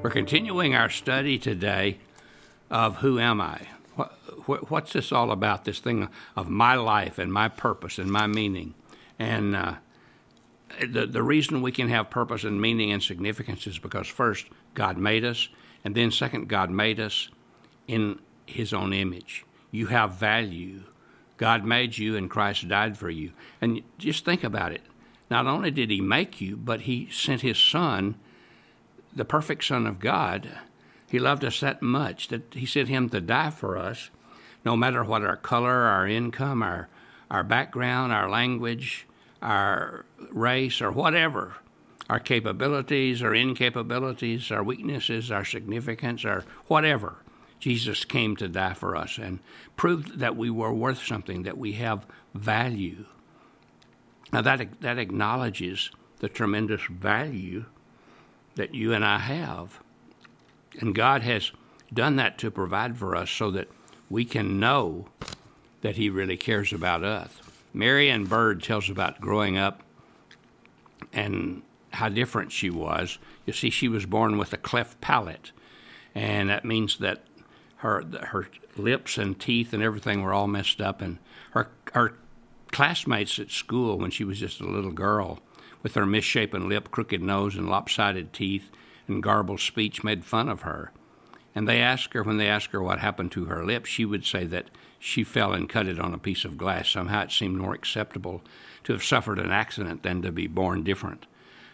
We're continuing our study today of Who Am I? What, what's this all about? This thing of my life and my purpose and my meaning. And uh, the, the reason we can have purpose and meaning and significance is because, first, God made us, and then, second, God made us in His own image. You have value. God made you, and Christ died for you. And just think about it. Not only did He make you, but He sent His Son, the perfect Son of God. He loved us that much that He sent Him to die for us, no matter what our color, our income, our, our background, our language, our race, or whatever, our capabilities, our incapabilities, our weaknesses, our significance, or whatever. Jesus came to die for us and proved that we were worth something, that we have value. Now, that, that acknowledges the tremendous value that you and I have. And God has done that to provide for us so that we can know that He really cares about us. Mary Ann Bird tells about growing up and how different she was. You see, she was born with a cleft palate, and that means that her her lips and teeth and everything were all messed up. And her her classmates at school when she was just a little girl, with her misshapen lip, crooked nose, and lopsided teeth and garbled speech, made fun of her. And they asked her when they asked her what happened to her lip, she would say that she fell and cut it on a piece of glass. Somehow it seemed more acceptable to have suffered an accident than to be born different.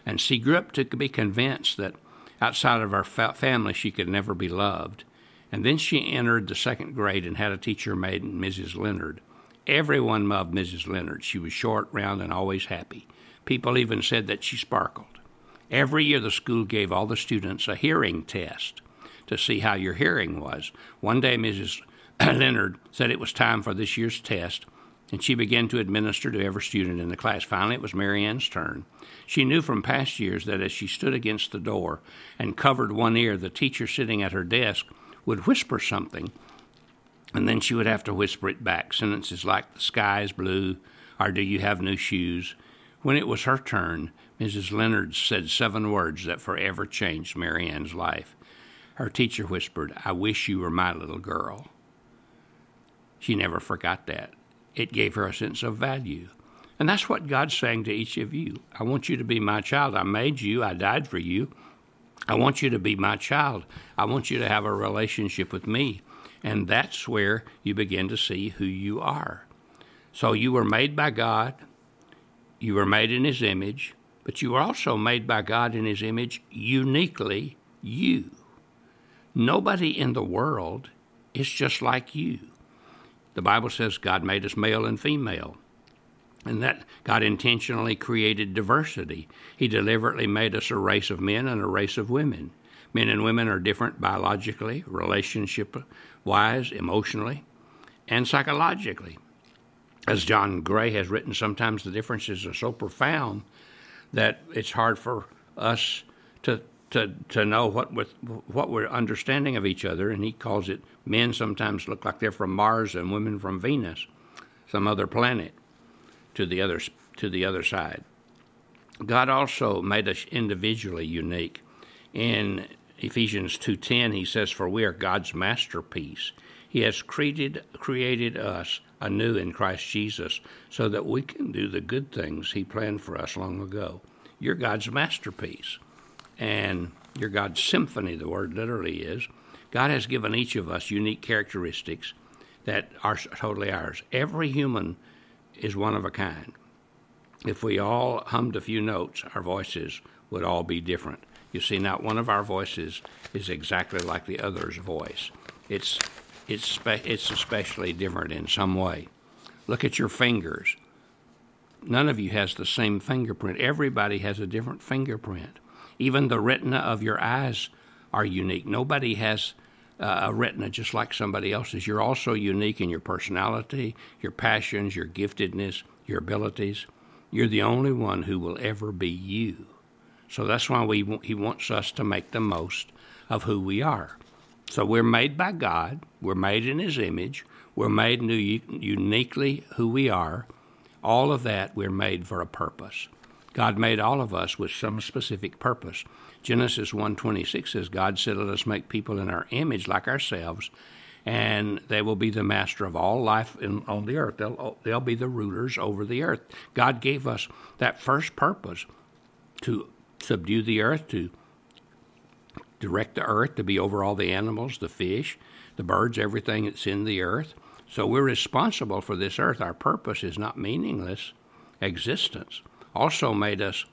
And she grew up to be convinced that outside of her fa- family she could never be loved. And then she entered the second grade and had a teacher named Mrs. Leonard. Everyone loved Mrs. Leonard. She was short, round, and always happy. People even said that she sparkled. Every year, the school gave all the students a hearing test to see how your hearing was. One day, Mrs. Leonard said it was time for this year's test, and she began to administer to every student in the class. Finally, it was Mary Ann's turn. She knew from past years that as she stood against the door and covered one ear, the teacher sitting at her desk would whisper something, and then she would have to whisper it back. Sentences like, The sky is blue, or Do you have new shoes? When it was her turn, Mrs. Leonard said seven words that forever changed Mary Ann's life. Her teacher whispered, I wish you were my little girl. She never forgot that. It gave her a sense of value. And that's what God's saying to each of you. I want you to be my child. I made you, I died for you. I want you to be my child. I want you to have a relationship with me. And that's where you begin to see who you are. So you were made by God, you were made in His image, but you were also made by God in His image uniquely you. Nobody in the world is just like you. The Bible says God made us male and female and that God intentionally created diversity. He deliberately made us a race of men and a race of women. Men and women are different biologically, relationship wise, emotionally, and psychologically. As John Gray has written, sometimes the differences are so profound that it's hard for us to to, to know what with what we're understanding of each other, and he calls it men sometimes look like they're from Mars and women from Venus, some other planet to the other to the other side. God also made us individually unique. In Ephesians 2:10 he says for we are God's masterpiece. He has created created us anew in Christ Jesus so that we can do the good things he planned for us long ago. You're God's masterpiece. And you're God's symphony, the word literally is. God has given each of us unique characteristics that are totally ours. Every human is one of a kind. If we all hummed a few notes, our voices would all be different. You see, not one of our voices is exactly like the other's voice. It's, it's, spe- it's especially different in some way. Look at your fingers. None of you has the same fingerprint. Everybody has a different fingerprint. Even the retina of your eyes are unique. Nobody has uh, a retina just like somebody else's. You're also unique in your personality, your passions, your giftedness, your abilities. You're the only one who will ever be you. So that's why we, he wants us to make the most of who we are. So we're made by God, we're made in His image, we're made new, uniquely who we are. All of that we're made for a purpose. God made all of us with some specific purpose. Genesis 1:26 says God said let us make people in our image like ourselves and they will be the master of all life in, on the earth. They'll, they'll be the rulers over the earth. God gave us that first purpose to subdue the earth, to direct the earth, to be over all the animals, the fish, the birds, everything that's in the earth. So we're responsible for this earth. Our purpose is not meaningless existence. Also made us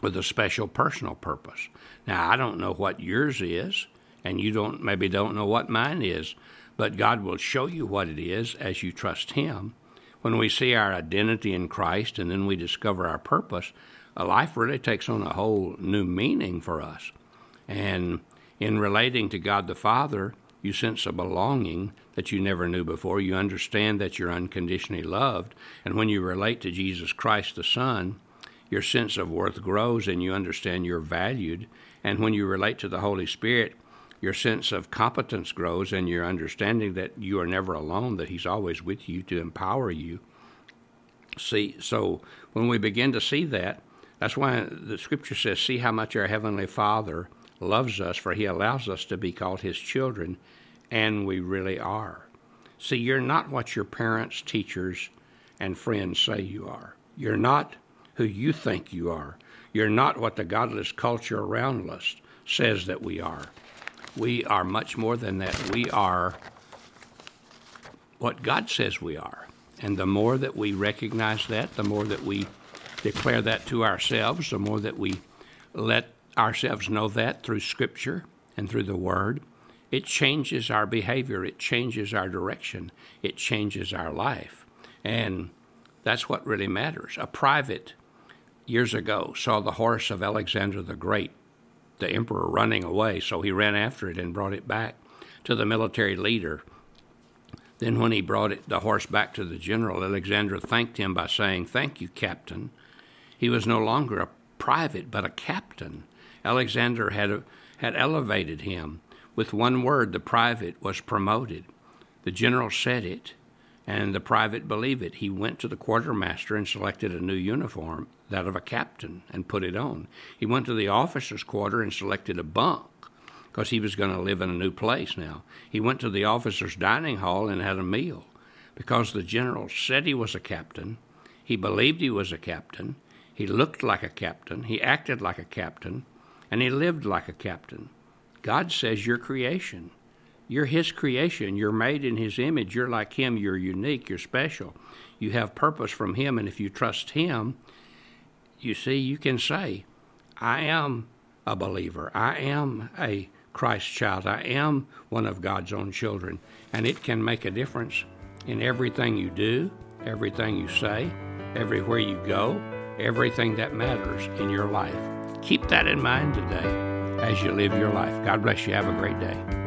with a special personal purpose. Now I don't know what yours is, and you don't maybe don't know what mine is, but God will show you what it is as you trust Him. When we see our identity in Christ and then we discover our purpose, a life really takes on a whole new meaning for us. And in relating to God the Father, you sense a belonging that you never knew before. You understand that you're unconditionally loved. And when you relate to Jesus Christ the Son, your sense of worth grows and you understand you're valued. And when you relate to the Holy Spirit, your sense of competence grows and your understanding that you are never alone, that He's always with you to empower you. See, so when we begin to see that, that's why the scripture says, See how much our Heavenly Father loves us, for He allows us to be called His children, and we really are. See, you're not what your parents, teachers, and friends say you are. You're not who you think you are. You're not what the godless culture around us says that we are. We are much more than that. We are what God says we are. And the more that we recognize that, the more that we declare that to ourselves, the more that we let ourselves know that through Scripture and through the Word, it changes our behavior, it changes our direction, it changes our life. And that's what really matters. A private, years ago, saw the horse of Alexander the Great the emperor running away, so he ran after it and brought it back to the military leader. Then, when he brought it, the horse back to the general, Alexander thanked him by saying, Thank you, Captain. He was no longer a private, but a captain. Alexander had, had elevated him. With one word, the private was promoted. The general said it, and the private believed it. He went to the quartermaster and selected a new uniform, that of a captain, and put it on. He went to the officers' quarter and selected a bunk because he was going to live in a new place now. He went to the officers' dining hall and had a meal because the general said he was a captain. He believed he was a captain. He looked like a captain. He acted like a captain. And he lived like a captain. God says you're creation. You're His creation. You're made in His image. You're like Him. You're unique. You're special. You have purpose from Him. And if you trust Him, you see, you can say, I am a believer. I am a Christ child. I am one of God's own children. And it can make a difference in everything you do, everything you say, everywhere you go, everything that matters in your life. Keep that in mind today as you live your life. God bless you. Have a great day.